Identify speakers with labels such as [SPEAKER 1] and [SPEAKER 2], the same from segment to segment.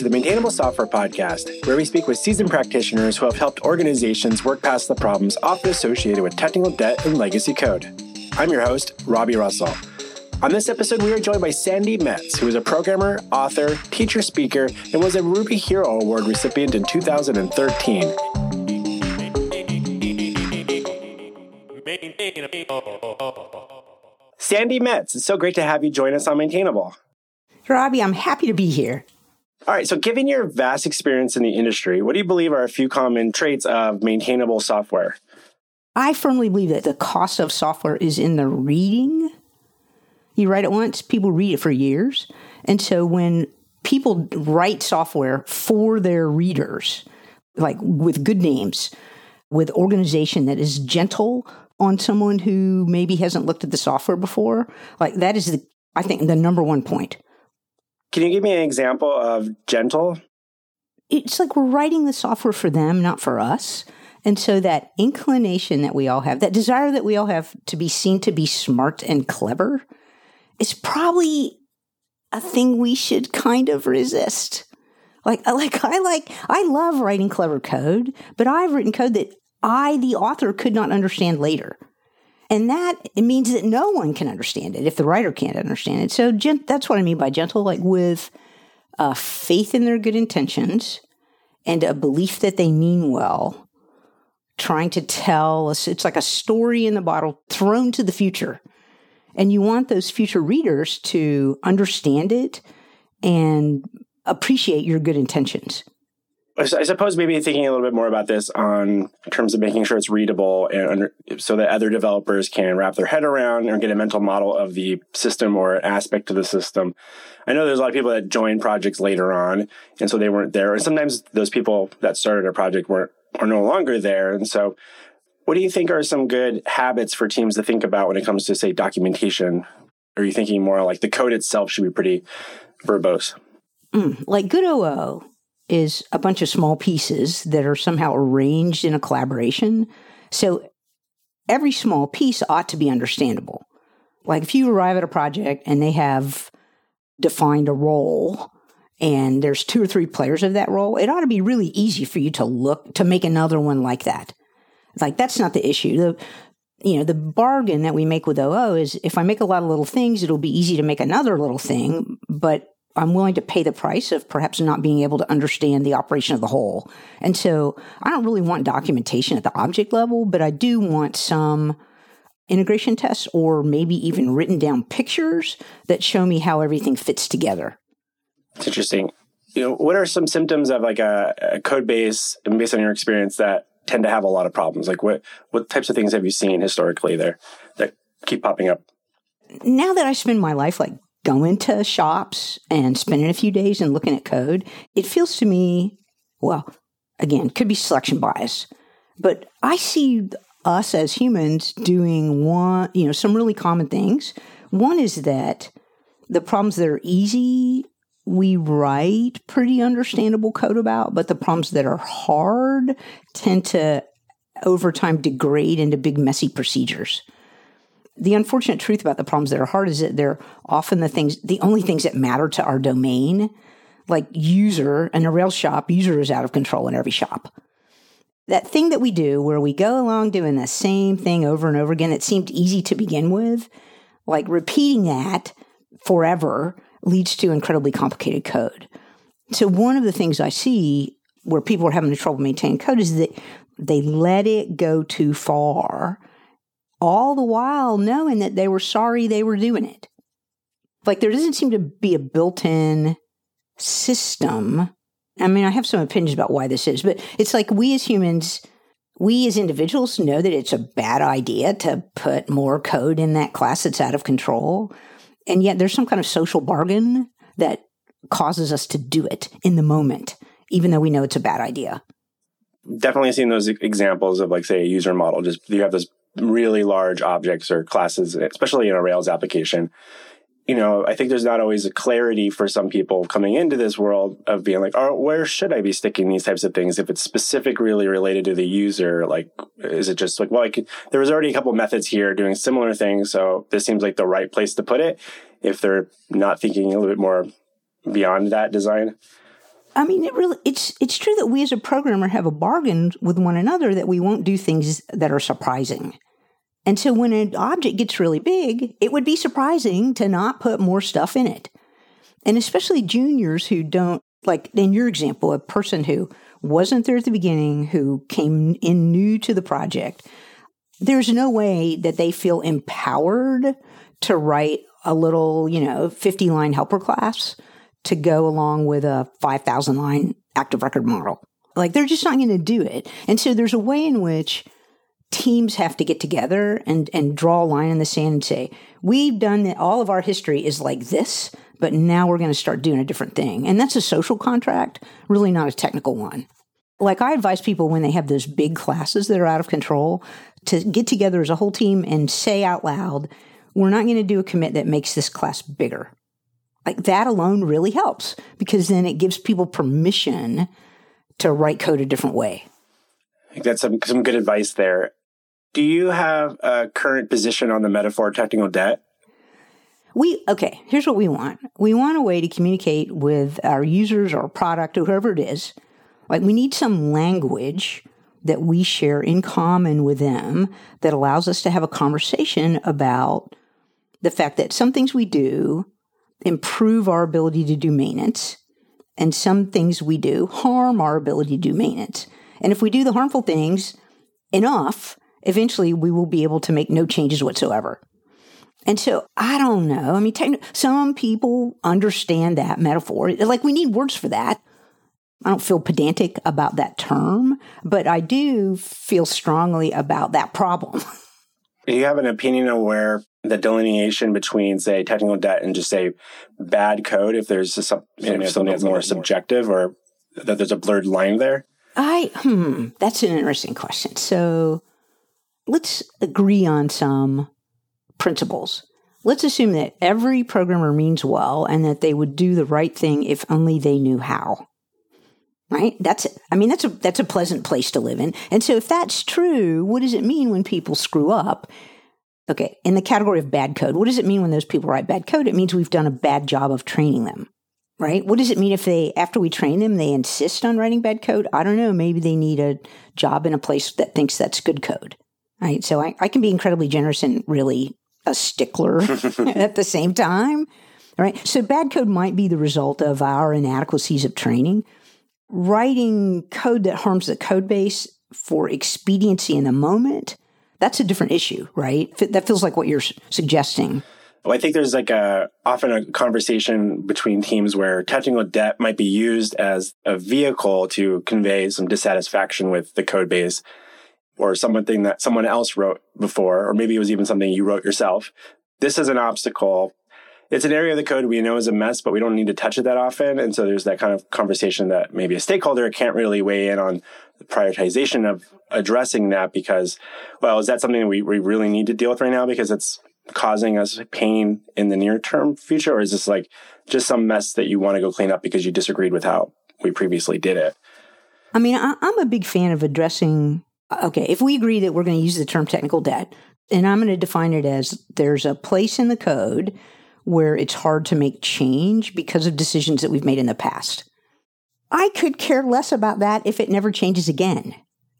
[SPEAKER 1] to the Maintainable Software Podcast, where we speak with seasoned practitioners who have helped organizations work past the problems often associated with technical debt and legacy code. I'm your host, Robby Russell. On this episode, we are joined by Sandi Metz, who is a programmer, author, teacher speaker, and was a Ruby Hero Award recipient in 2013. Sandi Metz, it's so great to have you join us on Maintainable.
[SPEAKER 2] Robby, I'm happy to be here.
[SPEAKER 1] All right, so given your vast experience in the industry, what do you believe are a few common traits of maintainable software?
[SPEAKER 2] I firmly believe that the cost of software is in the reading. You write it once, people read it for years. And so when people write software for their readers, like with good names, with organization that is gentle on someone who maybe hasn't looked at the software before, like that is the I think the number one point.
[SPEAKER 1] Can you give me an example of gentle?
[SPEAKER 2] It's like we're writing the software for them, not for us. And so that inclination that we all have, that desire that we all have to be seen to be smart and clever, is probably a thing we should kind of resist. Like, like I like, I love writing clever code, but I've written code that I, the author, could not understand later. And that it means that no one can understand it if the writer can't understand it. So gent- that's what I mean by gentle, like with uh, faith in their good intentions and a belief that they mean well, trying to tell us it's like a story in the bottle thrown to the future. And you want those future readers to understand it and appreciate your good intentions.
[SPEAKER 1] I suppose maybe thinking a little bit more about this on in terms of making sure it's readable and under, so that other developers can wrap their head around or get a mental model of the system or aspect of the system. I know there's a lot of people that join projects later on, and so they weren't there. And sometimes those people that started a project weren't are no longer there. And so, what do you think are some good habits for teams to think about when it comes to say documentation? Are you thinking more like the code itself should be pretty verbose?
[SPEAKER 2] Mm, like good OO, is a bunch of small pieces that are somehow arranged in a collaboration. So every small piece ought to be understandable. Like if you arrive at a project and they have defined a role and there's two or three players of that role, it ought to be really easy for you to look to make another one like that. Like that's not the issue. The you know, the bargain that we make with OO is if I make a lot of little things, it'll be easy to make another little thing, but I'm willing to pay the price of perhaps not being able to understand the operation of the whole. And so I don't really want documentation at the object level, but I do want some integration tests or maybe even written down pictures that show me how everything fits together.
[SPEAKER 1] It's interesting. You know, what are some symptoms of like a, a code base and based on your experience that tend to have a lot of problems? Like what what types of things have you seen historically there that keep popping up?
[SPEAKER 2] Now that I spend my life like going to shops and spending a few days and looking at code, it feels to me, well, again, could be selection bias, but I see us as humans doing one, you know, some really common things. One is that the problems that are easy, we write pretty understandable code about, but the problems that are hard tend to over time degrade into big messy procedures the unfortunate truth about the problems that are hard is that they're often the things, the only things that matter to our domain. Like user in a Rails shop, user is out of control in every shop. That thing that we do where we go along doing the same thing over and over again, it seemed easy to begin with, like repeating that forever leads to incredibly complicated code. So one of the things I see where people are having trouble maintaining code is that they let it go too far all the while knowing that they were sorry they were doing it. Like there doesn't seem to be a built in system. I mean, I have some opinions about why this is, but it's like we as humans, we as individuals know that it's a bad idea to put more code in that class that's out of control. And yet there's some kind of social bargain that causes us to do it in the moment, even though we know it's a bad idea.
[SPEAKER 1] Definitely seen those examples of like, say, a user model. Just you have this really large objects or classes, especially in a Rails application. You know, I think there's not always a clarity for some people coming into this world of being like, oh, where should I be sticking these types of things? If it's specific, really related to the user, like, is it just like, well, I could, there was already a couple methods here doing similar things. So this seems like the right place to put it if they're not thinking a little bit more beyond that design.
[SPEAKER 2] I mean, it really it's it's true that we as a programmer have a bargain with one another that we won't do things that are surprising. And so when an object gets really big, it would be surprising to not put more stuff in it. And especially juniors who don't like in your example, a person who wasn't there at the beginning, who came in new to the project, there's no way that they feel empowered to write a little, you know, 50 line helper class to go along with a 5,000 line active record model. Like they're just not going to do it. And so there's a way in which teams have to get together and, and draw a line in the sand and say, we've done that. All of our history is like this, but now we're going to start doing a different thing. And that's a social contract, really not a technical one. Like I advise people when they have those big classes that are out of control to get together as a whole team and say out loud, we're not going to do a commit that makes this class bigger. Like that alone really helps because then it gives people permission to write code a different way.
[SPEAKER 1] I think that's some, some good advice there. Do you have a current position on the metaphor technical debt?
[SPEAKER 2] We, okay, here's what we want. We want a way to communicate with our users or product or whoever it is. Like we need some language that we share in common with them that allows us to have a conversation about the fact that some things we do improve our ability to do maintenance, and some things we do harm our ability to do maintenance. And if we do the harmful things enough, eventually we will be able to make no changes whatsoever. And so I don't know. I mean, techn- some people understand that metaphor. Like we need words for that. I don't feel pedantic about that term, but I do feel strongly about that problem.
[SPEAKER 1] Do you have an opinion of where the delineation between, say, technical debt and just say bad code, if there's a, something, something that's more subjective or that there's a blurred line there?
[SPEAKER 2] I, hmm, that's an interesting question. So let's agree on some principles. Let's assume that every programmer means well and that they would do the right thing if only they knew how. Right? That's I mean that's a that's a pleasant place to live in. And so if that's true, what does it mean when people screw up? Okay, in the category of bad code, what does it mean when those people write bad code? It means we've done a bad job of training them. Right? What does it mean if they after we train them they insist on writing bad code? I don't know, maybe they need a job in a place that thinks that's good code. Right? So I, I can be incredibly generous and really a stickler at the same time. Right? So bad code might be the result of our inadequacies of training writing code that harms the code base for expediency in the moment, that's a different issue, right? That feels like what you're suggesting.
[SPEAKER 1] Well, I think there's like a often a conversation between teams where technical debt might be used as a vehicle to convey some dissatisfaction with the code base or something that someone else wrote before, or maybe it was even something you wrote yourself. This is an obstacle it's an area of the code we know is a mess, but we don't need to touch it that often. And so there's that kind of conversation that maybe a stakeholder can't really weigh in on prioritization of addressing that because, well, is that something that we, we really need to deal with right now because it's causing us pain in the near term future? Or is this like just some mess that you want to go clean up because you disagreed with how we previously did it?
[SPEAKER 2] I mean, I'm a big fan of addressing. Okay, if we agree that we're going to use the term technical debt, and I'm going to define it as there's a place in the code where it's hard to make change because of decisions that we've made in the past. I could care less about that if it never changes again.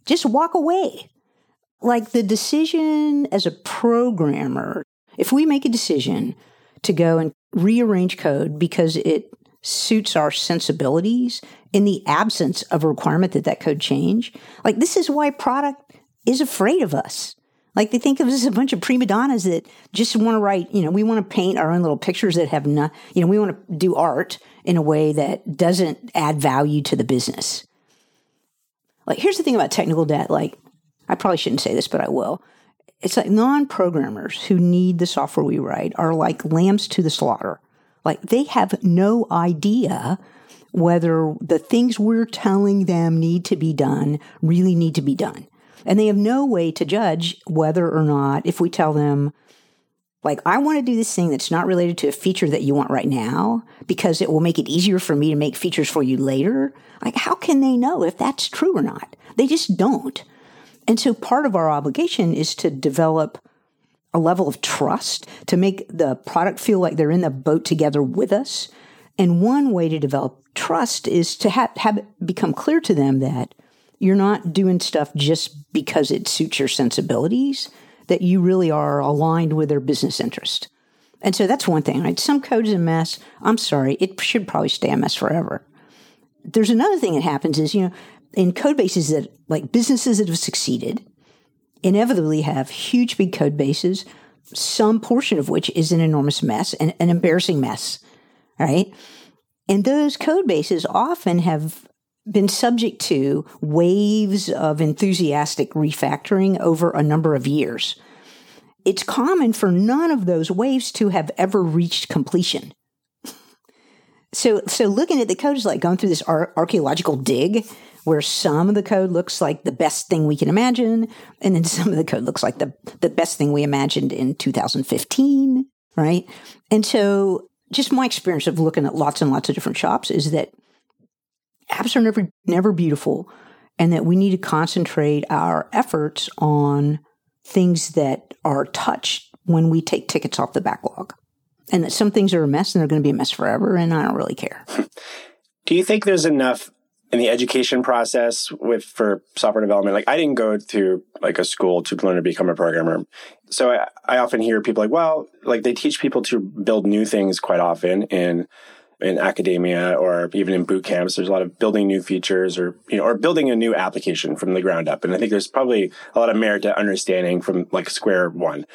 [SPEAKER 2] Just walk away. Like the decision as a programmer, if we make a decision to go and rearrange code because it suits our sensibilities in the absence of a requirement that that code change, like this is why product is afraid of us. Like they think of us as a bunch of prima donnas that just want to write, you know, we want to paint our own little pictures that have not, you know, we want to do art in a way that doesn't add value to the business. Like here's the thing about technical debt, like I probably shouldn't say this, but I will. It's like non-programmers who need the software we write are like lambs to the slaughter. Like they have no idea whether the things we're telling them need to be done really need to be done. And they have no way to judge whether or not, if we tell them, like, I want to do this thing that's not related to a feature that you want right now because it will make it easier for me to make features for you later. Like, how can they know if that's true or not? They just don't. And so part of our obligation is to develop a level of trust to make the product feel like they're in the boat together with us. And one way to develop trust is to have, have it become clear to them that you're not doing stuff just because it suits your sensibilities, that you really are aligned with their business interest. And so that's one thing, right? Some code is a mess. I'm sorry, it should probably stay a mess forever. There's another thing that happens is, you know, in code bases that like businesses that have succeeded inevitably have huge big code bases, some portion of which is an enormous mess and an embarrassing mess, right? And those code bases often have been subject to waves of enthusiastic refactoring over a number of years. It's common for none of those waves to have ever reached completion. So, so looking at the code is like going through this ar- archaeological dig where some of the code looks like the best thing we can imagine, and then some of the code looks like the, the best thing we imagined in 2015, right? And so just my experience of looking at lots and lots of different shops is that apps are never never beautiful and that we need to concentrate our efforts on things that are touched when we take tickets off the backlog. And that some things are a mess and they're going to be a mess forever and I don't really care.
[SPEAKER 1] Do you think there's enough in the education process with for software development? Like I didn't go to like a school to learn to become a programmer. So I, I often hear people like, well, like they teach people to build new things quite often in in academia or even in boot camps, there's a lot of building new features or, you know, or building a new application from the ground up. And I think there's probably a lot of merit to understanding from like square one.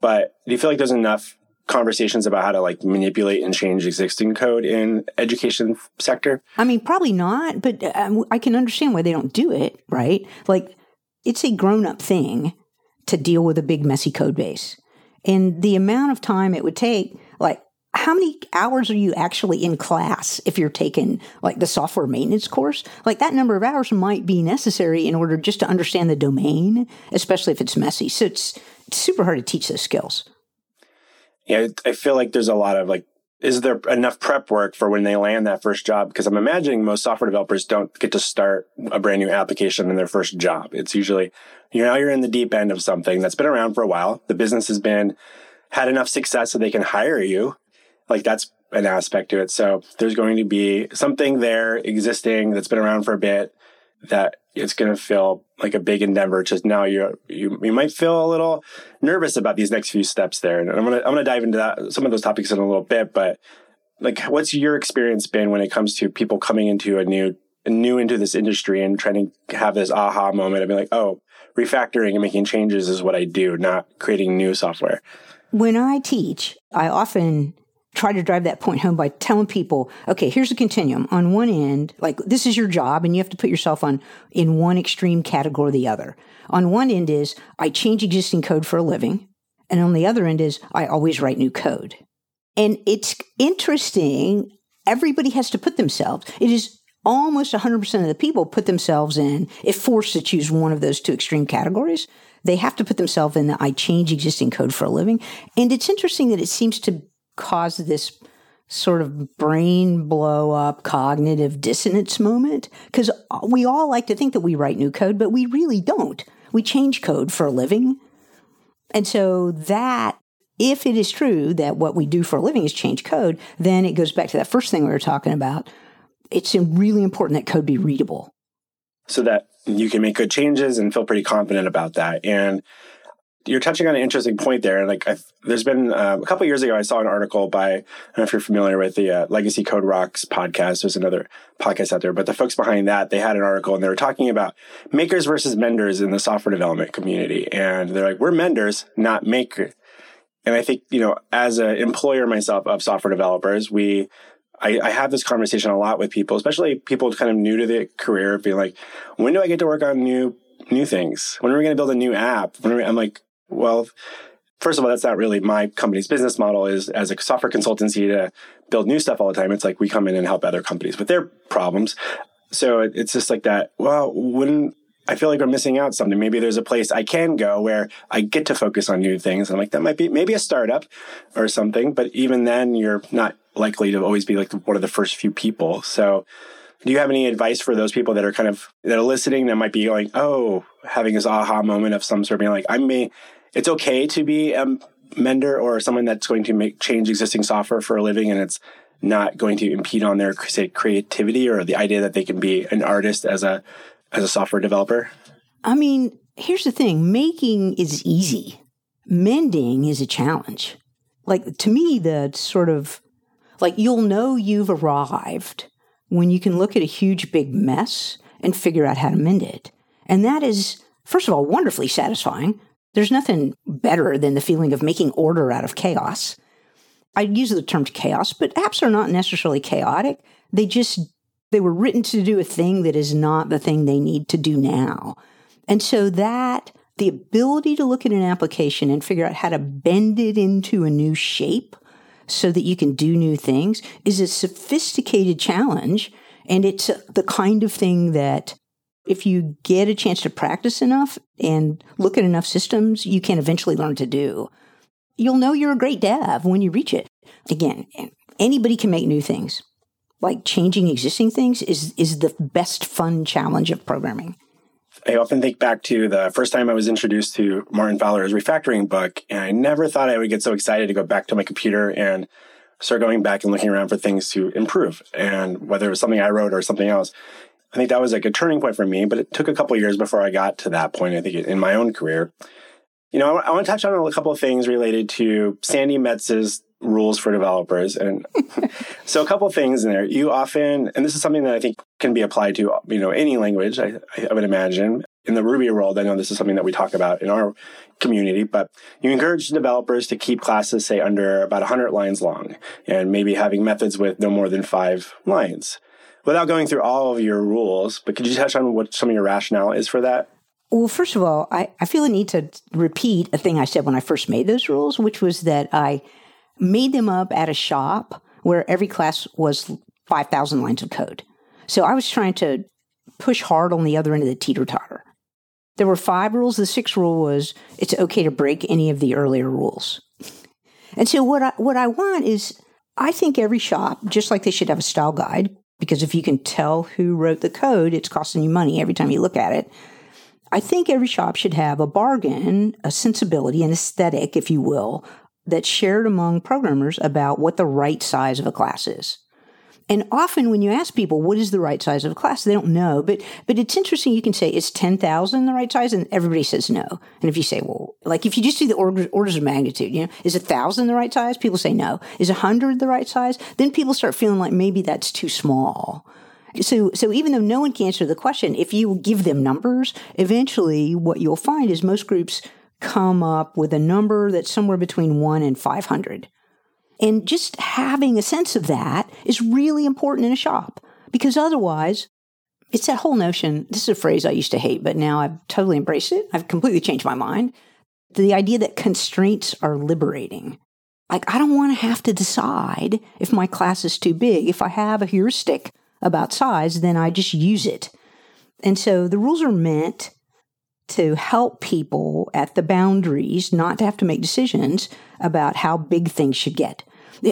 [SPEAKER 1] But do you feel like there's enough conversations about how to like manipulate and change existing code in education sector?
[SPEAKER 2] I mean, probably not, but um, I can understand why they don't do it, right? Like it's a grown up thing to deal with a big messy code base. And the amount of time it would take, like how many hours are you actually in class if you're taking like the software maintenance course? Like that number of hours might be necessary in order just to understand the domain, especially if it's messy. So it's, it's super hard to teach those skills.
[SPEAKER 1] Yeah, I feel like there's a lot of like, is there enough prep work for when they land that first job? Because I'm imagining most software developers don't get to start a brand new application in their first job. It's usually, you know, you're in the deep end of something that's been around for a while. The business has been, had enough success so they can hire you like that's an aspect to it. So there's going to be something there existing that's been around for a bit that it's going to feel like a big endeavor. Just now you you you might feel a little nervous about these next few steps there, and I'm gonna I'm gonna dive into that some of those topics in a little bit. But like, what's your experience been when it comes to people coming into a new new into this industry and trying to have this aha moment of being like, oh, refactoring and making changes is what I do, not creating new software.
[SPEAKER 2] When I teach, I often try to drive that point home by telling people, okay, here's a continuum. On one end, like this is your job and you have to put yourself on in one extreme category or the other. On one end is I change existing code for a living. And on the other end is I always write new code. And it's interesting. Everybody has to put themselves. It is almost 100% of the people put themselves in, if forced to choose one of those two extreme categories, they have to put themselves in the I change existing code for a living. And it's interesting that it seems to cause this sort of brain blow up cognitive dissonance moment because we all like to think that we write new code, but we really don't. We change code for a living. And so that if it is true that what we do for a living is change code, then it goes back to that first thing we were talking about. It's really important that code be readable.
[SPEAKER 1] So that you can make good changes and feel pretty confident about that. And you're touching on an interesting point there. And Like, I've, there's been uh, a couple years ago, I saw an article by I don't know if you're familiar with the uh, Legacy Code Rocks podcast. There's another podcast out there, but the folks behind that they had an article and they were talking about makers versus menders in the software development community, and they're like, we're menders, not makers. And I think you know, as an employer myself of software developers, we I, I, have this conversation a lot with people, especially people kind of new to the career, being like, when do I get to work on new new things? When are we going to build a new app? When we, I'm like, well, first of all, that's not really my company's business model is as a software consultancy to build new stuff all the time. It's like we come in and help other companies with their problems. So it's just like that. Well, wouldn't I feel like I'm missing out something. Maybe there's a place I can go where I get to focus on new things. I'm like, that might be maybe a startup or something, but even then you're not likely to always be like one of the first few people. So do you have any advice for those people that are kind of that are listening that might be going, oh, having this aha moment of some sort, being like, I may it's okay to be a mender or someone that's going to make change existing software for a living and it's not going to impede on their say creativity or the idea that they can be an artist as a as a software developer?
[SPEAKER 2] I mean, here's the thing: making is easy. Mending is a challenge. Like to me, the sort of like you'll know you've arrived when you can look at a huge big mess and figure out how to mend it. And that is, first of all, wonderfully satisfying. There's nothing better than the feeling of making order out of chaos. I use the term chaos, but apps are not necessarily chaotic. They just, they were written to do a thing that is not the thing they need to do now. And so that, the ability to look at an application and figure out how to bend it into a new shape so that you can do new things is a sophisticated challenge. And it's the kind of thing that if you get a chance to practice enough and look at enough systems, you can eventually learn to do you'll know you're a great dev when you reach it. Again, anybody can make new things. Like changing existing things is is the best fun challenge of programming.
[SPEAKER 1] I often think back to the first time I was introduced to Martin Fowler's refactoring book, and I never thought I would get so excited to go back to my computer and start going back and looking around for things to improve. And whether it was something I wrote or something else, I think that was like a turning point for me. But it took a couple years before I got to that point. I think in my own career, you know, I, I want to touch on a couple of things related to Sandi Metz's rules for developers. And so a couple things in there. You often, and this is something that I think can be applied to, you know, any language, I, I would imagine. In the Ruby world, I know this is something that we talk about in our community, but you encourage developers to keep classes, say, under about 100 lines long and maybe having methods with no more than five lines. Without going through all of your rules, but could you touch on what some of your rationale is for that?
[SPEAKER 2] Well, first of all, I, I feel a need to repeat a thing I said when I first made those rules, which was that I made them up at a shop where every class was 5,000 lines of code. So I was trying to push hard on the other end of the teeter totter. There were five rules. The sixth rule was it's okay to break any of the earlier rules. And so what I, what I want is I think every shop, just like they should have a style guide, because if you can tell who wrote the code, it's costing you money every time you look at it. I think every shop should have a bargain, a sensibility, an aesthetic, if you will, that's shared among programmers about what the right size of a class is. And often when you ask people what is the right size of a class, they don't know. But but it's interesting. You can say is ten thousand the right size, and everybody says no. And if you say, well, like if you just do the orders of magnitude, you know, is a thousand the right size? People say no. Is a hundred the right size? Then people start feeling like maybe that's too small. So, so even though no one can answer the question, if you give them numbers, eventually what you'll find is most groups come up with a number that's somewhere between one and 500. And just having a sense of that is really important in a shop because otherwise, it's that whole notion. This is a phrase I used to hate, but now I've totally embraced it. I've completely changed my mind. The idea that constraints are liberating. Like, I don't want to have to decide if my class is too big. If I have a heuristic about size, then I just use it. And so the rules are meant to help people at the boundaries not to have to make decisions about how big things should get.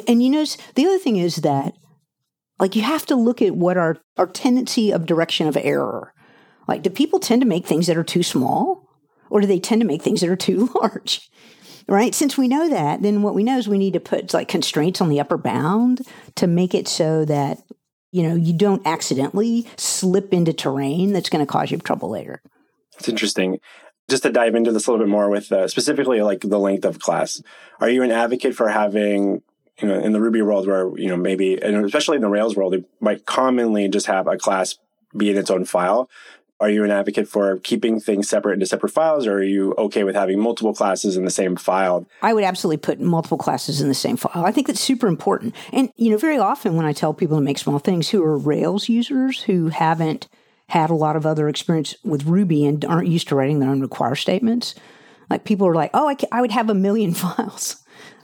[SPEAKER 2] And you notice the other thing is that like you have to look at what our our tendency of direction of error. Like do people tend to make things that are too small or do they tend to make things that are too large? Right? Since we know that, then what we know is we need to put like constraints on the upper bound to make it so that you know, you don't accidentally slip into terrain that's going to cause you trouble later.
[SPEAKER 1] It's interesting. Just to dive into this a little bit more with uh, specifically like the length of class, are you an advocate for having, you know, in the Ruby world where, you know, maybe, and especially in the Rails world, it might commonly just have a class be in its own file are you an advocate for keeping things separate into separate files, or are you okay with having multiple classes in the same file?
[SPEAKER 2] I would absolutely put multiple classes in the same file. I think that's super important. And, you know, very often when I tell people to make small things who are Rails users who haven't had a lot of other experience with Ruby and aren't used to writing their own require statements, like people are like, oh, I, I would have a million files.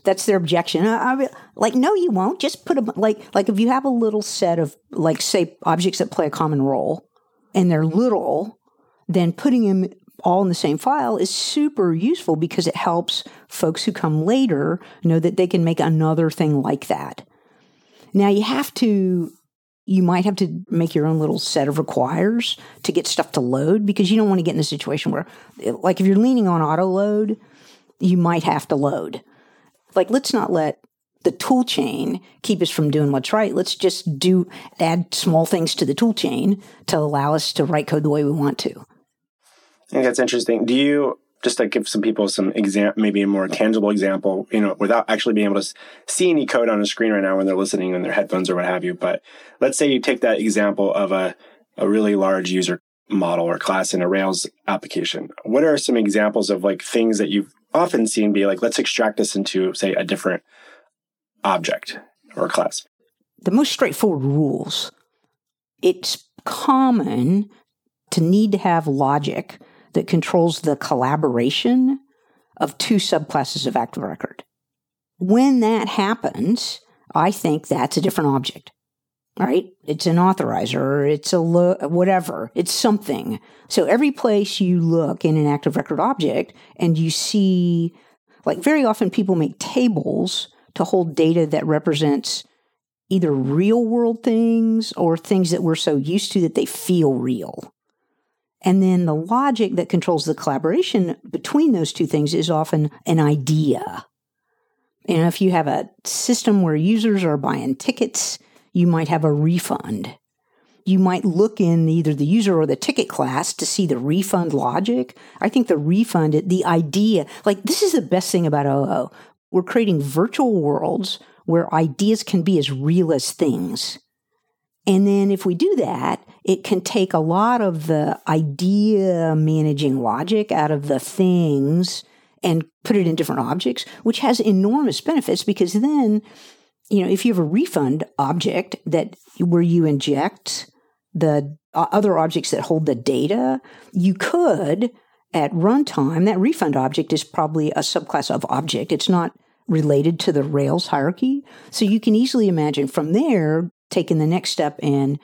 [SPEAKER 2] That's their objection. I, I, like, no, you won't. Just put a like, like if you have a little set of like, say, objects that play a common role, and they're little, then putting them all in the same file is super useful because it helps folks who come later know that they can make another thing like that. Now you have to you might have to make your own little set of requires to get stuff to load because you don't want to get in a situation where like if you're leaning on auto load, you might have to load. Like let's not let the tool chain keep us from doing what's right. Let's just do add small things to the tool chain to allow us to write code the way we want to.
[SPEAKER 1] I think that's interesting. Do you just to give some people some exam, maybe a more tangible example, you know, without actually being able to see any code on a screen right now when they're listening in their headphones or what have you. But let's say you take that example of a, a really large user model or class in a Rails application. What are some examples of like things that you've often seen be like, let's extract this into, say, a different object or class?
[SPEAKER 2] The most straightforward rules. It's common to need to have logic that controls the collaboration of two subclasses of active record. When that happens, I think that's a different object. Right? It's an authorizer, it's a lo- whatever, it's something. So every place you look in an active record object and you see, like very often people make tables to hold data that represents either real world things or things that we're so used to that they feel real. And then the logic that controls the collaboration between those two things is often an idea. And if you have a system where users are buying tickets, you might have a refund. You might look in either the user or the ticket class to see the refund logic. I think the refund, the idea, like this is the best thing about OO. We're creating virtual worlds where ideas can be as real as things. And then if we do that, it can take a lot of the idea managing logic out of the things and put it in different objects, which has enormous benefits because then, you know, if you have a refund object that where you inject the uh, other objects that hold the data, you could at runtime, that refund object is probably a subclass of object. It's not related to the Rails hierarchy. So you can easily imagine from there taking the next step and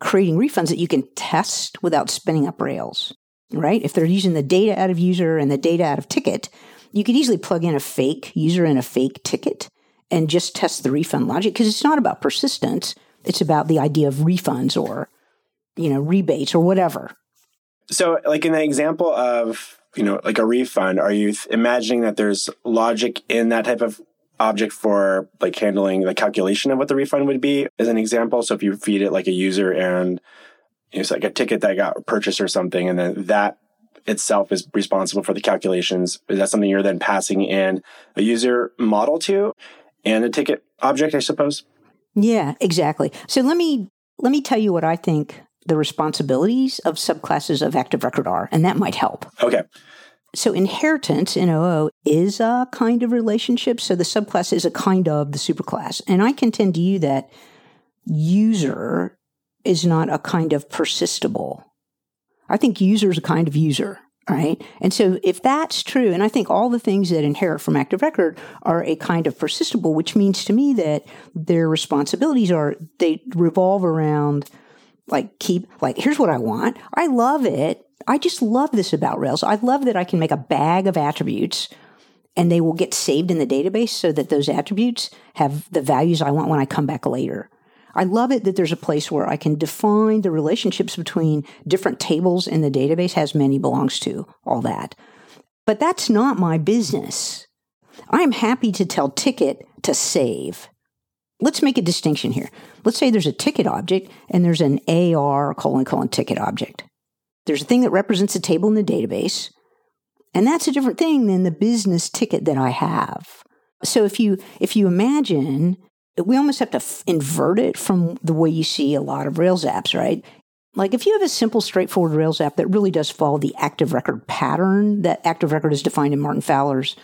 [SPEAKER 2] creating refunds that you can test without spinning up Rails, right? If they're using the data out of user and the data out of ticket, you could easily plug in a fake user and a fake ticket and just test the refund logic because it's not about persistence. It's about the idea of refunds or, you know, rebates or whatever.
[SPEAKER 1] So, like in the example of, you know, like a refund, are you imagining that there's logic in that type of object for like handling the calculation of what the refund would be as an example. So if you feed it like a user and it's like a ticket that got purchased or something, and then that itself is responsible for the calculations. Is that something you're then passing in a user model to and a ticket object, I suppose?
[SPEAKER 2] Yeah, exactly. So let me let me tell you what I think the responsibilities of subclasses of active record are, and that might help.
[SPEAKER 1] Okay.
[SPEAKER 2] So inheritance in OO is a kind of relationship. So the subclass is a kind of the superclass. And I contend to you that user is not a kind of persistible. I think user is a kind of user, right? And so if that's true, and I think all the things that inherit from active record are a kind of persistible, which means to me that their responsibilities are, they revolve around like keep, like, here's what I want. I love it I just love this about Rails. I love that I can make a bag of attributes and they will get saved in the database so that those attributes have the values I want when I come back later. I love it that there's a place where I can define the relationships between different tables in the database, has many belongs to, all that. But that's not my business. I am happy to tell ticket to save. Let's make a distinction here. Let's say there's a ticket object and there's an AR colon colon ticket object. There's a thing that represents a table in the database, and that's a different thing than the business ticket that I have. So if you if you imagine, we almost have to f- invert it from the way you see a lot of Rails apps, right? Like if you have a simple, straightforward Rails app that really does follow the active record pattern that active record is defined in Martin Fowler's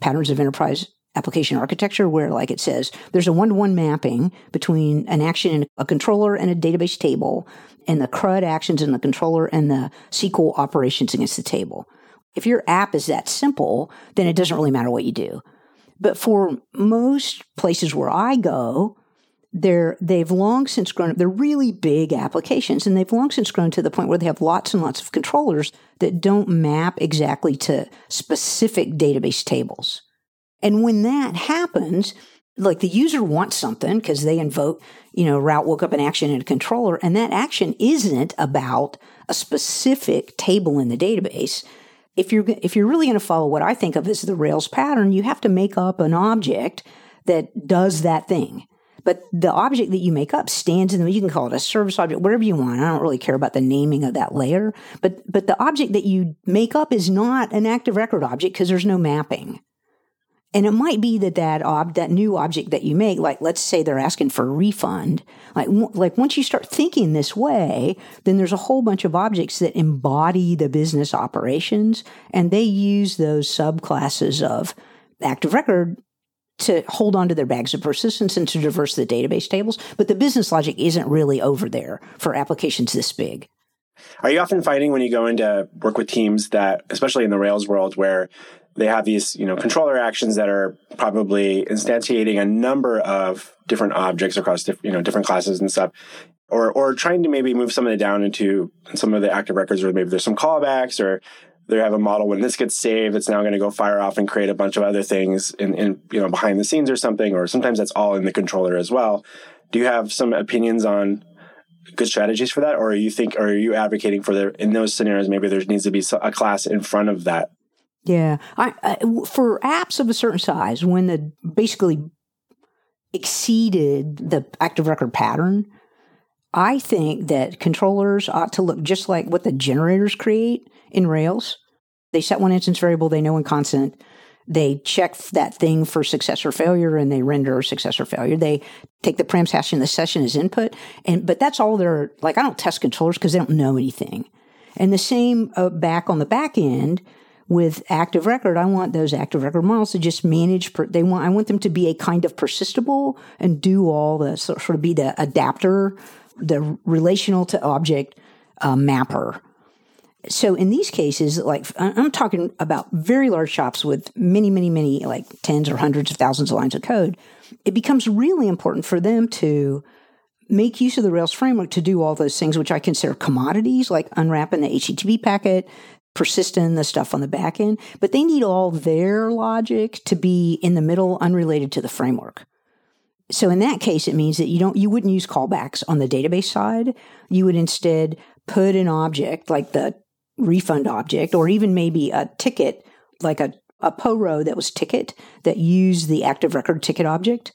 [SPEAKER 2] Patterns of Enterprise application architecture where like it says there's a one-to-one mapping between an action in a controller and a database table and the CRUD actions in the controller and the SQL operations against the table. If your app is that simple, then it doesn't really matter what you do. But for most places where I go, they're, they've long since grown, up. they're really big applications and they've long since grown to the point where they have lots and lots of controllers that don't map exactly to specific database tables. And when that happens, like the user wants something because they invoke, you know, route woke up an action in a controller, and that action isn't about a specific table in the database. If you're if you're really going to follow what I think of as the Rails pattern, you have to make up an object that does that thing. But the object that you make up stands in the, you can call it a service object, whatever you want. I don't really care about the naming of that layer. But, but the object that you make up is not an active record object because there's no mapping. And it might be that that ob- that new object that you make, like let's say they're asking for a refund, like like once you start thinking this way, then there's a whole bunch of objects that embody the business operations, and they use those subclasses of active record to hold on to their bags of persistence and to traverse the database tables. But the business logic isn't really over there for applications this big.
[SPEAKER 1] Are you often finding when you go into work with teams that, especially in the Rails world, where they have these, you know, controller actions that are probably instantiating a number of different objects across, diff- you know, different classes and stuff, or or trying to maybe move some of it down into some of the active records, or maybe there's some callbacks, or they have a model when this gets saved, it's now going to go fire off and create a bunch of other things in, in you know behind the scenes or something, or sometimes that's all in the controller as well. Do you have some opinions on good strategies for that, or you think, or are you advocating for there in those scenarios? Maybe there needs to be a class in front of that
[SPEAKER 2] yeah, I, I, for apps of a certain size, when the basically exceeded the active record pattern, I think that controllers ought to look just like what the generators create in Rails. They set one instance variable they know in constant. They check that thing for success or failure and they render success or failure. They take the params hash in the session as input. And, but that's all they're like, I don't test controllers because they don't know anything. And the same uh, back on the back end, with active record, I want those active record models to just manage. Per, they want I want them to be a kind of persistible and do all the sort of be the adapter, the relational to object uh, mapper. So in these cases, like I'm talking about very large shops with many, many, many like tens or hundreds of thousands of lines of code, it becomes really important for them to make use of the Rails framework to do all those things, which I consider commodities, like unwrapping the HTTP packet, persistent, the stuff on the back end, but they need all their logic to be in the middle, unrelated to the framework. So in that case, it means that you don't, you wouldn't use callbacks on the database side. You would instead put an object like the refund object, or even maybe a ticket, like a, a PORO that was ticket that used the active record ticket object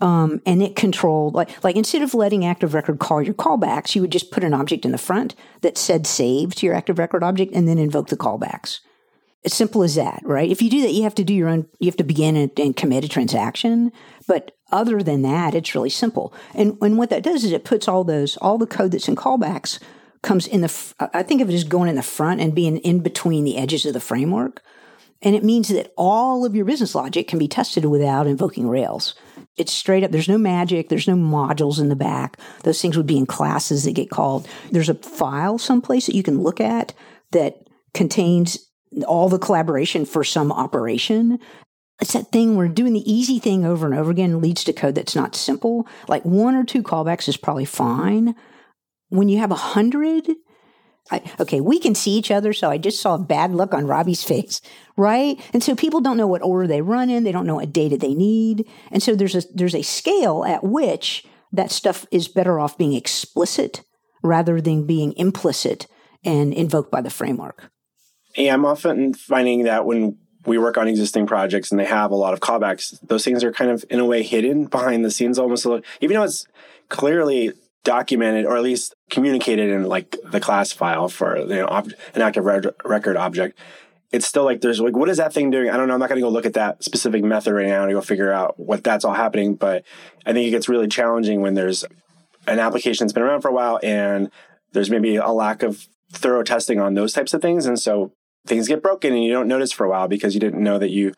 [SPEAKER 2] um, and it controlled like like instead of letting active record call your callbacks, you would just put an object in the front that said save to your active record object and then invoke the callbacks. As simple as that, right? If you do that, you have to do your own. You have to begin and, and commit a transaction. But other than that, it's really simple. And and what that does is it puts all those all the code that's in callbacks comes in the. I think of it as going in the front and being in between the edges of the framework. And it means that all of your business logic can be tested without invoking Rails. It's straight up. There's no magic. There's no modules in the back. Those things would be in classes that get called. There's a file someplace that you can look at that contains all the collaboration for some operation. It's that thing where doing the easy thing over and over again leads to code that's not simple. Like one or two callbacks is probably fine. When you have a hundred, I, okay, we can see each other, so I just saw a bad look on Robby's face, right? And so people don't know what order they run in, they don't know what data they need, and so there's a there's a scale at which that stuff is better off being explicit rather than being implicit and invoked by the framework.
[SPEAKER 1] Yeah, I'm often finding that when we work on existing projects and they have a lot of callbacks, those things are kind of in a way hidden behind the scenes almost a little, even though it's clearly documented or at least communicated in like the class file for you know ob- an active re- record object. It's still like there's like what is that thing doing? I don't know. I'm not going to go look at that specific method right now to go figure out what that's all happening but i think it gets really challenging when there's an application that's been around for a while and there's maybe a lack of thorough testing on those types of things. And so things get broken and you don't notice for a while because you didn't know that you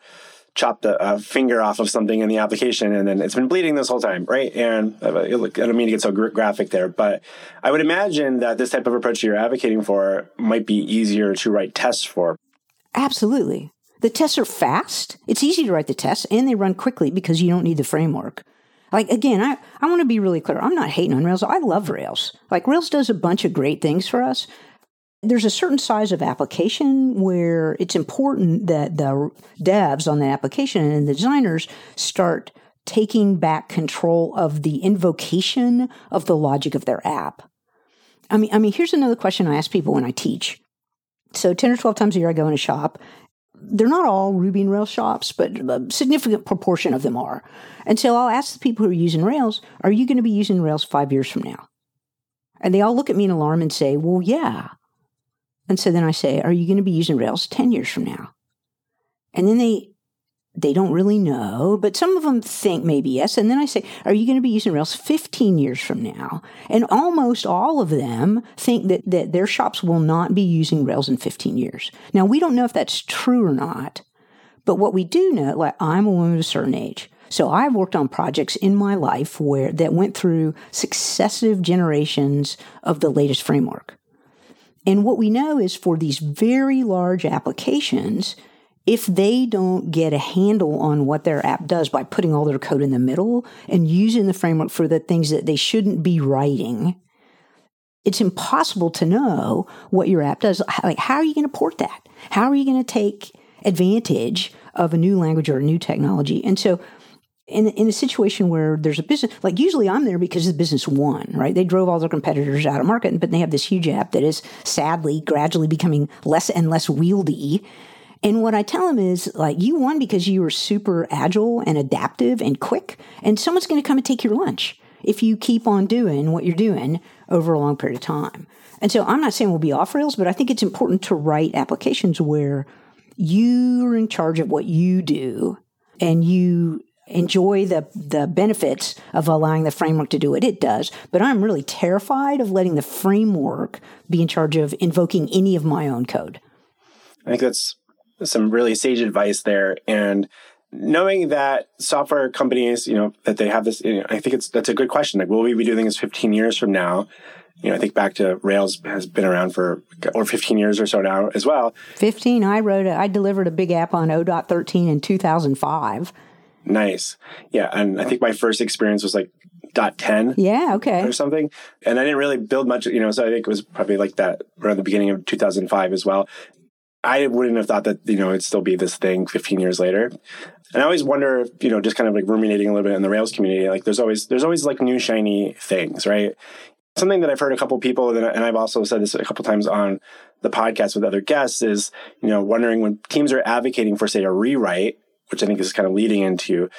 [SPEAKER 1] chopped a, a, finger off of something in the application and then it's been bleeding this whole time, right? And uh, I don't mean to get so graphic there, but I would imagine that this type of approach you're advocating for might be easier to write tests for.
[SPEAKER 2] Absolutely. The tests are fast. It's easy to write the tests and they run quickly because you don't need the framework. Like again, I, I want to be really clear. I'm not hating on Rails. I love Rails. Like Rails does a bunch of great things for us, there's a certain size of application where it's important that the devs on the application and the designers start taking back control of the invocation of the logic of their app. I mean, I mean, here's another question I ask people when I teach. So 10 or 12 times a year, I go in a shop. they're not all Ruby and Rails shops, but a significant proportion of them are. And so I'll ask the people who are using Rails, are you going to be using Rails five years from now? And they all look at me in alarm and say, well, yeah. And so then I say, are you going to be using Rails 10 years from now? And then they they don't really know, but some of them think maybe yes. And then I say, Are you going to be using Rails 15 years from now? And almost all of them think that, that their shops will not be using Rails in 15 years. Now, we don't know if that's true or not, but what we do know, like I'm a woman of a certain age. So I've worked on projects in my life where that went through successive generations of the latest framework. And what we know is for these very large applications, if they don't get a handle on what their app does by putting all their code in the middle and using the framework for the things that they shouldn't be writing, it's impossible to know what your app does. Like, how are you going to port that? How are you going to take advantage of a new language or a new technology? And so, in, in a situation where there's a business, like usually I'm there because the business won, right? They drove all their competitors out of market, but they have this huge app that is sadly gradually becoming less and less wieldy and what I tell them is like, you won because you were super agile and adaptive and quick, and someone's going to come and take your lunch if you keep on doing what you're doing over a long period of time. And so I'm not saying we'll be off rails, but I think it's important to write applications where you're in charge of what you do and you enjoy the the benefits of allowing the framework to do what it does but i'm really terrified of letting the framework be in charge of invoking any of my own code
[SPEAKER 1] i think that's some really sage advice there. And knowing that software companies, you know, that they have this, you know, I think it's that's a good question. Like, will we be doing this 15 years from now? You know, I think back to Rails has been around for or 15 years or so now as well.
[SPEAKER 2] 15. I wrote it. I delivered a big app on O.13 in 2005.
[SPEAKER 1] Nice. Yeah, and I think my first experience was like dot 10
[SPEAKER 2] yeah okay
[SPEAKER 1] or something and i didn't really build much you know so i think it was probably like that around the beginning of 2005 as well I wouldn't have thought that, you know, it'd still be this thing 15 years later. And I always wonder, you know, just kind of like ruminating a little bit in the Rails community, like there's always, there's always like new shiny things, right? Something that I've heard a couple people, and I've also said this a couple times on the podcast with other guests is, you know, wondering when teams are advocating for, say, a rewrite, which I think is kind of leading into,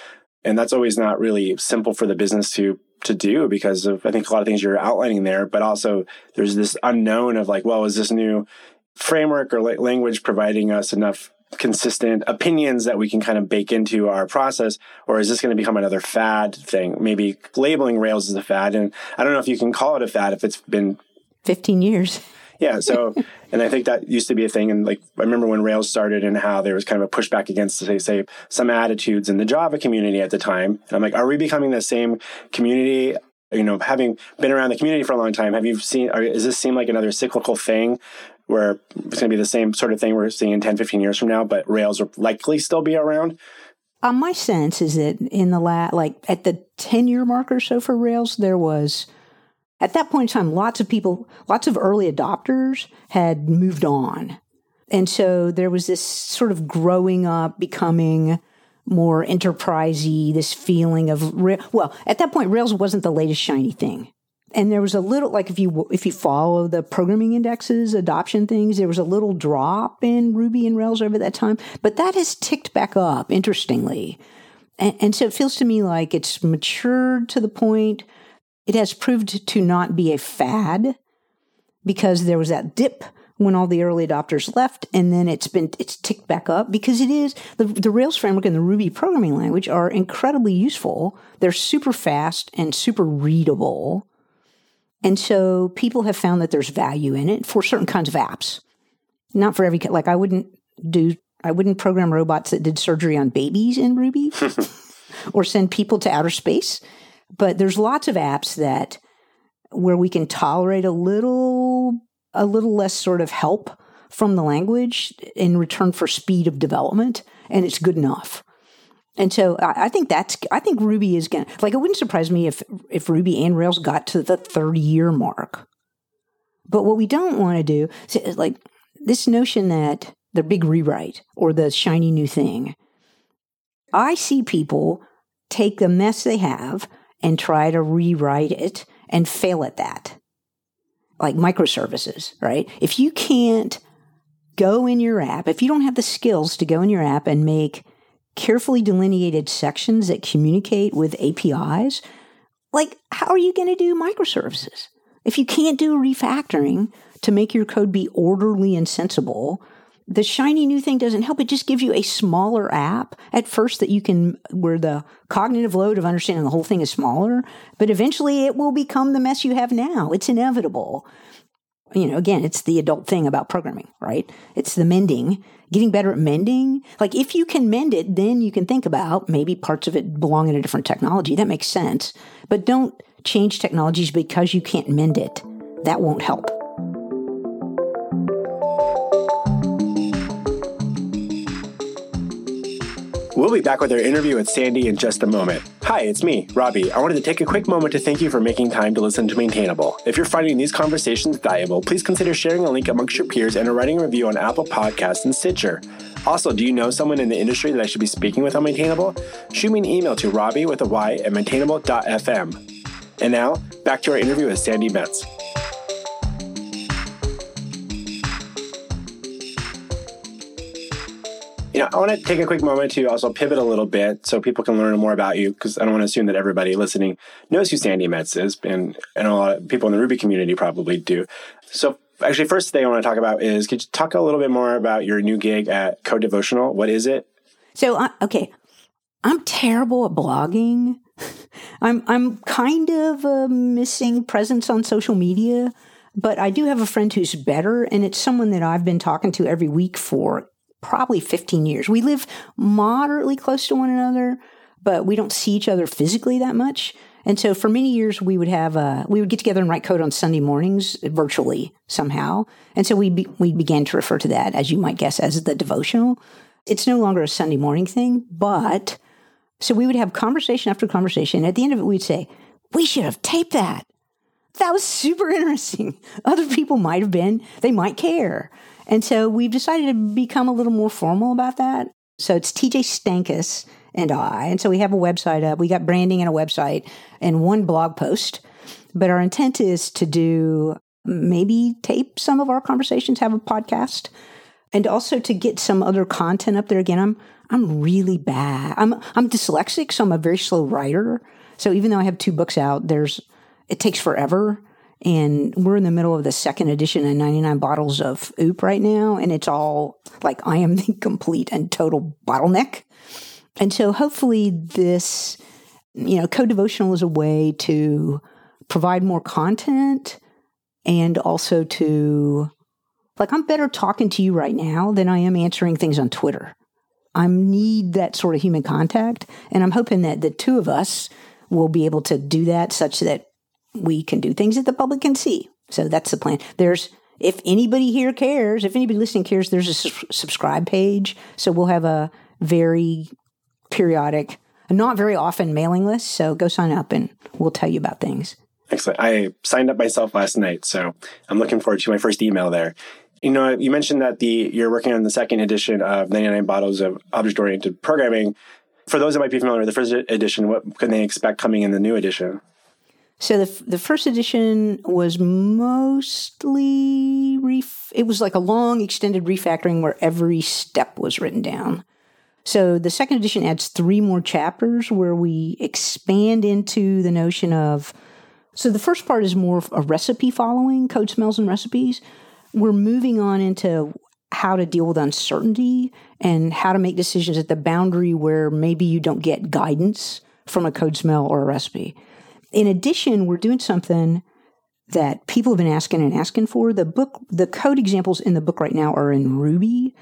[SPEAKER 1] and that's always not really simple for the business to to do because of I think a lot of things you're outlining there, but also there's this unknown of like, well, is this new framework or language providing us enough consistent opinions that we can kind of bake into our process? Or is this going to become another fad thing? Maybe labeling rails as a fad and i don't know if you can call it a fad if it's been
[SPEAKER 2] 15 years
[SPEAKER 1] yeah so and i think that used to be a thing and like i remember when rails started and how there was kind of a pushback against say say some attitudes in the java community at the time and i'm like are we becoming the same community you know having been around the community for a long time have you seen or does this seem like another cyclical thing where it's going to be the same sort of thing we're seeing in 10, 15 years from now, but Rails will likely still be around?
[SPEAKER 2] Uh, my sense is that in the last, like at the 10 year mark or so for Rails, there was, at that point in time, lots of people, lots of early adopters had moved on. And so there was this sort of growing up, becoming more enterprisey, this feeling of, well, at that point, Rails wasn't the latest shiny thing and there was a little like if you if you follow the programming indexes adoption things there was a little drop in ruby and rails over that time but that has ticked back up interestingly and, and so it feels to me like it's matured to the point it has proved to not be a fad because there was that dip when all the early adopters left and then it's been it's ticked back up because it is the, the rails framework and the ruby programming language are incredibly useful they're super fast and super readable and so people have found that there's value in it for certain kinds of apps. Not for every, like I wouldn't do, I wouldn't program robots that did surgery on babies in Ruby or send people to outer space. But there's lots of apps that where we can tolerate a little, a little less sort of help from the language in return for speed of development. And it's good enough. And so I, I think that's I think Ruby is to like it wouldn't surprise me if if Ruby and Rails got to the 30 year mark. But what we don't want to do is like this notion that the big rewrite or the shiny new thing. I see people take the mess they have and try to rewrite it and fail at that. Like microservices, right? If you can't go in your app, if you don't have the skills to go in your app and make carefully delineated sections that communicate with APIs, like how are you going to do microservices? If you can't do refactoring to make your code be orderly and sensible, the shiny new thing doesn't help. It just gives you a smaller app at first that you can, where the cognitive load of understanding the whole thing is smaller, but eventually it will become the mess you have now. It's inevitable. You know, again, it's the adult thing about programming, right? It's the mending, getting better at mending. Like if you can mend it, then you can think about maybe parts of it belong in a different technology. That makes sense. But don't change technologies because you can't mend it. That won't help.
[SPEAKER 1] We'll be back with our interview with Sandi in just a moment. Hi, it's me, Robby. I wanted to take a quick moment to thank you for making time to listen to Maintainable. If you're finding these conversations valuable, please consider sharing a link amongst your peers and writing a review on Apple Podcasts and Stitcher. Also, do you know someone in the industry that I should be speaking with on Maintainable? Shoot me an email to robby with a Y at maintainable.fm. And now, back to our interview with Sandi Metz. You know, I want to take a quick moment to also pivot a little bit so people can learn more about you because I don't want to assume that everybody listening knows who Sandi Metz is, and, and a lot of people in the Ruby community probably do. So, actually, first thing I want to talk about is could you talk a little bit more about your new gig at Code Devotional? What is it?
[SPEAKER 2] So, uh, okay, I'm terrible at blogging. I'm I'm kind of a missing presence on social media, but I do have a friend who's better, and it's someone that I've been talking to every week for probably 15 years. We live moderately close to one another, but we don't see each other physically that much. And so for many years, we would have, uh, we would get together and write code on Sunday mornings virtually somehow. And so we, be, we began to refer to that, as you might guess, as the devotional. It's no longer a Sunday morning thing, but so we would have conversation after conversation. At the end of it, we'd say, we should have taped that. That was super interesting. Other people might have been, they might care. And so we've decided to become a little more formal about that. So it's TJ Stankus and I. And so we have a website up. We got branding and a website and one blog post. But our intent is to do maybe tape some of our conversations, have a podcast, and also to get some other content up there. Again, I'm I'm really bad. I'm I'm dyslexic, so I'm a very slow writer. So even though I have two books out, there's it takes forever and we're in the middle of the second edition of 99 bottles of OOP right now. And it's all like I am the complete and total bottleneck. And so hopefully this, you know, code devotional is a way to provide more content and also to, like, I'm better talking to you right now than I am answering things on Twitter. I need that sort of human contact. And I'm hoping that the two of us will be able to do that such that we can do things that the public can see. So that's the plan. There's, if anybody here cares, if anybody listening cares, there's a su- subscribe page. So we'll have a very periodic, not very often mailing list. So go sign up and we'll tell you about things.
[SPEAKER 1] Excellent. I signed up myself last night, so I'm looking forward to my first email there. You know, you mentioned that the you're working on the second edition of 99 Bottles of Object Oriented Programming. For those that might be familiar with the first edition, what can they expect coming in the new edition?
[SPEAKER 2] So the the first edition was mostly ref- it was like a long extended refactoring where every step was written down. So the second edition adds three more chapters where we expand into the notion of so the first part is more of a recipe following, code smells and recipes. We're moving on into how to deal with uncertainty and how to make decisions at the boundary where maybe you don't get guidance from a code smell or a recipe in addition, we're doing something that people have been asking and asking for. The book, the code examples in the book right now are in Ruby.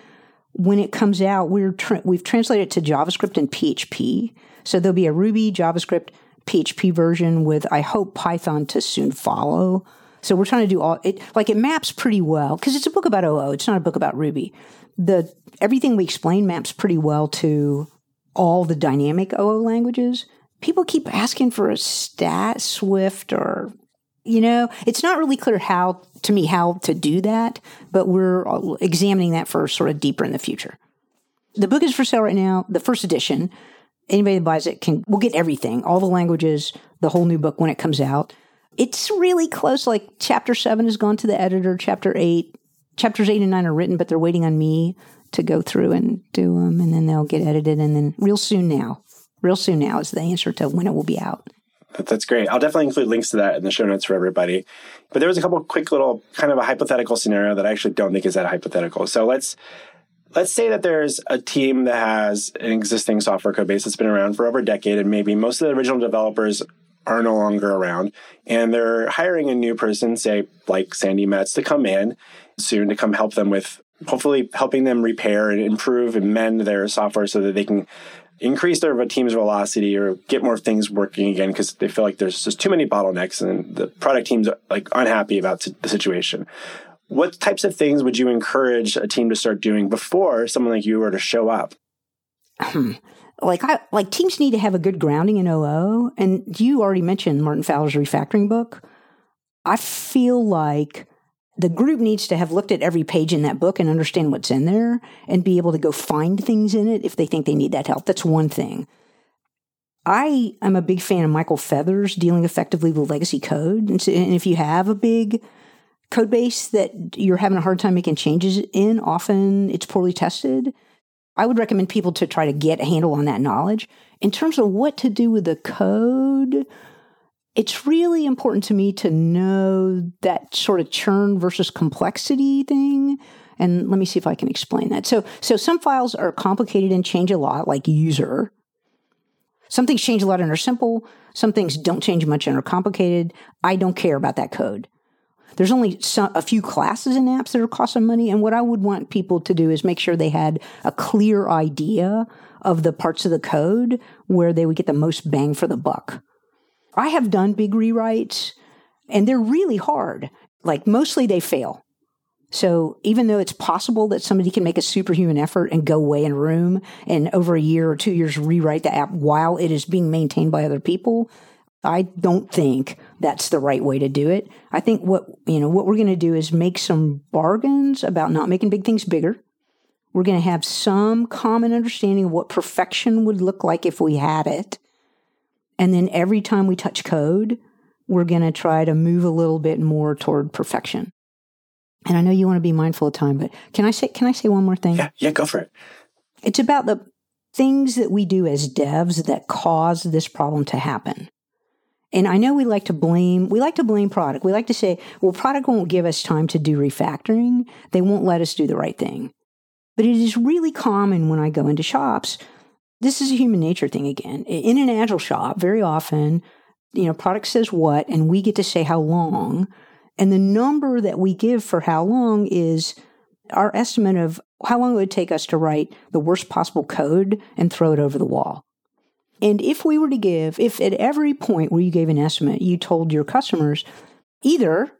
[SPEAKER 2] When it comes out, we're tra- we've translated it to JavaScript and PHP. So there'll be a Ruby, JavaScript, PHP version with I hope Python to soon follow. So we're trying to do all it like it maps pretty well because it's a book about OO. It's not a book about Ruby. The everything we explain maps pretty well to all the dynamic OO languages people keep asking for a stat Swift or you know it's not really clear how to me how to do that but we're examining that for sort of deeper in the future. The book is for sale right now the first edition. Anybody that buys it can will get everything all the languages the whole new book when it comes out. It's really close like chapter 7 has gone to the editor chapter 8 chapters eight and nine are written, but they're waiting on me to go through and do them, and then they'll get edited, and then real soon now, real soon now is the answer to when it will be out.
[SPEAKER 1] That's great. I'll definitely include links to that in the show notes for everybody. But there was a couple quick little kind of a hypothetical scenario that I actually don't think is that hypothetical. So let's let's say that there's a team that has an existing software code base that's been around for over a decade, and maybe most of the original developers are no longer around, and they're hiring a new person, say like Sandi Metz, to come in soon to come help them with hopefully helping them repair and improve and mend their software so that they can increase their team's velocity or get more things working again because they feel like there's just too many bottlenecks and the product team's like unhappy about the situation. What types of things would you encourage a team to start doing before someone like you were to show up? Hmm.
[SPEAKER 2] like I like teams need to have a good grounding in OO. And you already mentioned Martin Fowler's refactoring book. I feel like the group needs to have looked at every page in that book and understand what's in there and be able to go find things in it if they think they need that help. That's one thing. I am a big fan of Michael Feathers dealing effectively with legacy code. And, so, and if you have a big code base that you're having a hard time making changes in, often it's poorly tested. I would recommend people to try to get a handle on that knowledge. In terms of what to do with the code, it's really important to me to know that sort of churn versus complexity thing. And let me see if I can explain that. So, so some files are complicated and change a lot, like user. Some things change a lot and are simple. Some things don't change much and are complicated. I don't care about that code. There's only some, a few classes in apps that are costing money. And what I would want people to do is make sure they had a clear idea of the parts of the code where they would get the most bang for the buck. I have done big rewrites and they're really hard. Like mostly they fail. So even though it's possible that somebody can make a superhuman effort and go away in a room and over a year or two years rewrite the app while it is being maintained by other people, I don't think that's the right way to do it. I think what, you know, what we're going to do is make some bargains about not making big things bigger. We're going to have some common understanding of what perfection would look like if we had it. And then every time we touch code, we're going to try to move a little bit more toward perfection. And I know you want to be mindful of time, but can I say can I say one more thing?
[SPEAKER 1] Yeah, yeah, go for it.
[SPEAKER 2] It's about the things that we do as devs that cause this problem to happen. And I know we like to blame, we like to blame product. We like to say, well, product won't give us time to do refactoring. They won't let us do the right thing. But it is really common when I go into shops. This is a human nature thing again. In an agile shop, very often, you know, product says what, and we get to say how long. And the number that we give for how long is our estimate of how long it would take us to write the worst possible code and throw it over the wall. And if we were to give, if at every point where you gave an estimate, you told your customers, either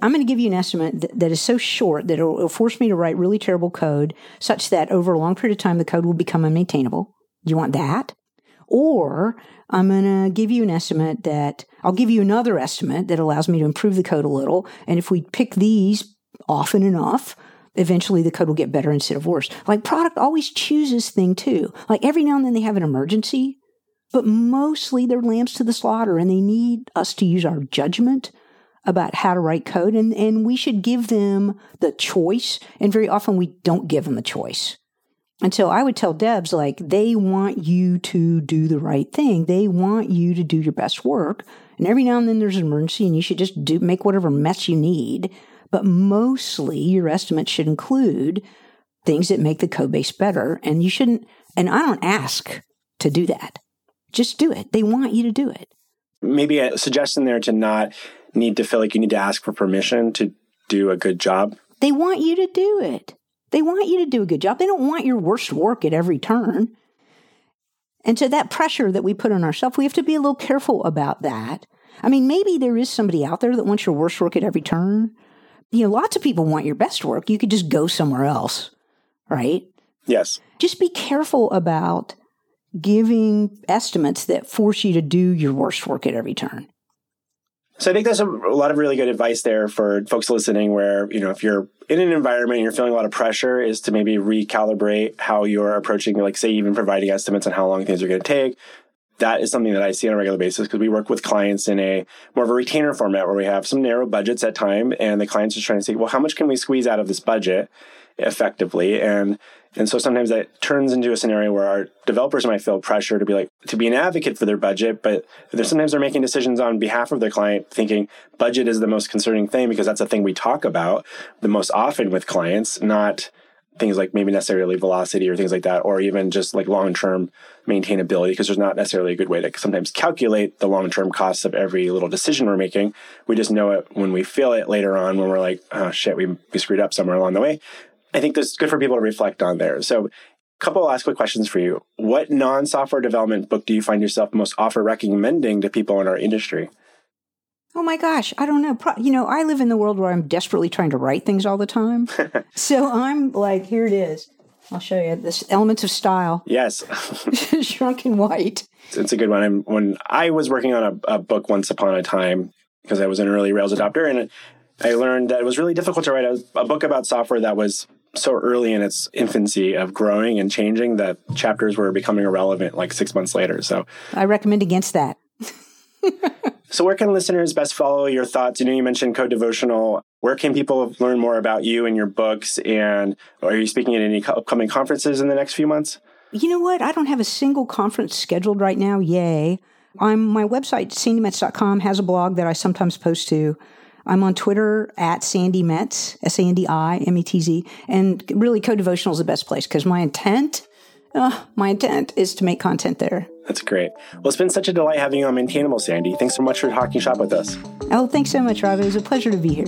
[SPEAKER 2] I'm going to give you an estimate that, that is so short that it'll, it'll, force me to write really terrible code such that over a long period of time, the code will become unmaintainable. You want that? Or I'm going to give you an estimate that I'll give you another estimate that allows me to improve the code a little. And if we pick these often enough, eventually the code will get better instead of worse. Like product always chooses thing too. Like every now and then they have an emergency but mostly they're lambs to the slaughter and they need us to use our judgment about how to write code and, and we should give them the choice. And very often we don't give them the choice. And so I would tell devs like they want you to do the right thing. They want you to do your best work. And every now and then there's an emergency and you should just do make whatever mess you need. But mostly your estimates should include things that make the code base better. And you shouldn't, and I don't ask to do that. Just do it. They want you to do it.
[SPEAKER 1] Maybe a suggestion there to not need to feel like you need to ask for permission to do a good job.
[SPEAKER 2] They want you to do it. They want you to do a good job. They don't want your worst work at every turn. And so that pressure that we put on ourselves, we have to be a little careful about that. I mean, maybe there is somebody out there that wants your worst work at every turn. You know, lots of people want your best work. You could just go somewhere else, right?
[SPEAKER 1] Yes.
[SPEAKER 2] Just be careful about giving estimates that force you to do your worst work at every turn.
[SPEAKER 1] So I think there's a, a, lot of really good advice there for folks listening where, you know, if you're in an environment and you're feeling a lot of pressure is to maybe recalibrate how you're approaching, like say even providing estimates on how long things are going to take. that is something that I see on a regular basis because we work with clients in a more of a retainer format where we have some narrow budgets at time and the clients are trying to say, well, how much can we squeeze out of this budget effectively? And and so sometimes that turns into a scenario where our developers might feel pressure to be like to be an advocate for their budget, but they're sometimes they're making decisions on behalf of their client, thinking budget is the most concerning thing because that's the thing we talk about the most often with clients, not things like maybe necessarily velocity or things like that, or even just like long term maintainability, because there's not necessarily a good way to sometimes calculate the long term costs of every little decision we're making. We just know it when we feel it later on when we're like, oh shit, we, we screwed up somewhere along the way. I think that's good for people to reflect on there. So, a couple last quick questions for you. What non software development book do you find yourself most often recommending to people in our industry?
[SPEAKER 2] Oh my gosh, I don't know. Pro- you know, I live in the world where I'm desperately trying to write things all the time. so I'm like, here it is. I'll show you this Elements of Style.
[SPEAKER 1] Yes.
[SPEAKER 2] Strunk and White.
[SPEAKER 1] It's a good one. I'm, when I was working on a, a book once upon a time, because I was an early Rails adopter, and I learned that it was really difficult to write a, a book about software that was so early in its infancy of growing and changing that chapters were becoming irrelevant like six months later. So
[SPEAKER 2] I recommend against that.
[SPEAKER 1] so where can listeners best follow your thoughts? You know, you mentioned Code Devotional. Where can people learn more about you and your books? And are you speaking at any upcoming conferences in the next few months?
[SPEAKER 2] You know what? I don't have a single conference scheduled right now. Yay. I'm my website, sandimetz.com, has a blog that I sometimes post to. I'm on Twitter at Sandi Metz, S A N D I M E T Z. And really, Code Devotional is the best place because my intent, uh, my intent is to make content there.
[SPEAKER 1] That's great. Well, it's been such a delight having you on Maintainable, Sandy. Thanks so much for talking shop with us.
[SPEAKER 2] Oh, thanks so much, Rob. It was a pleasure to be here.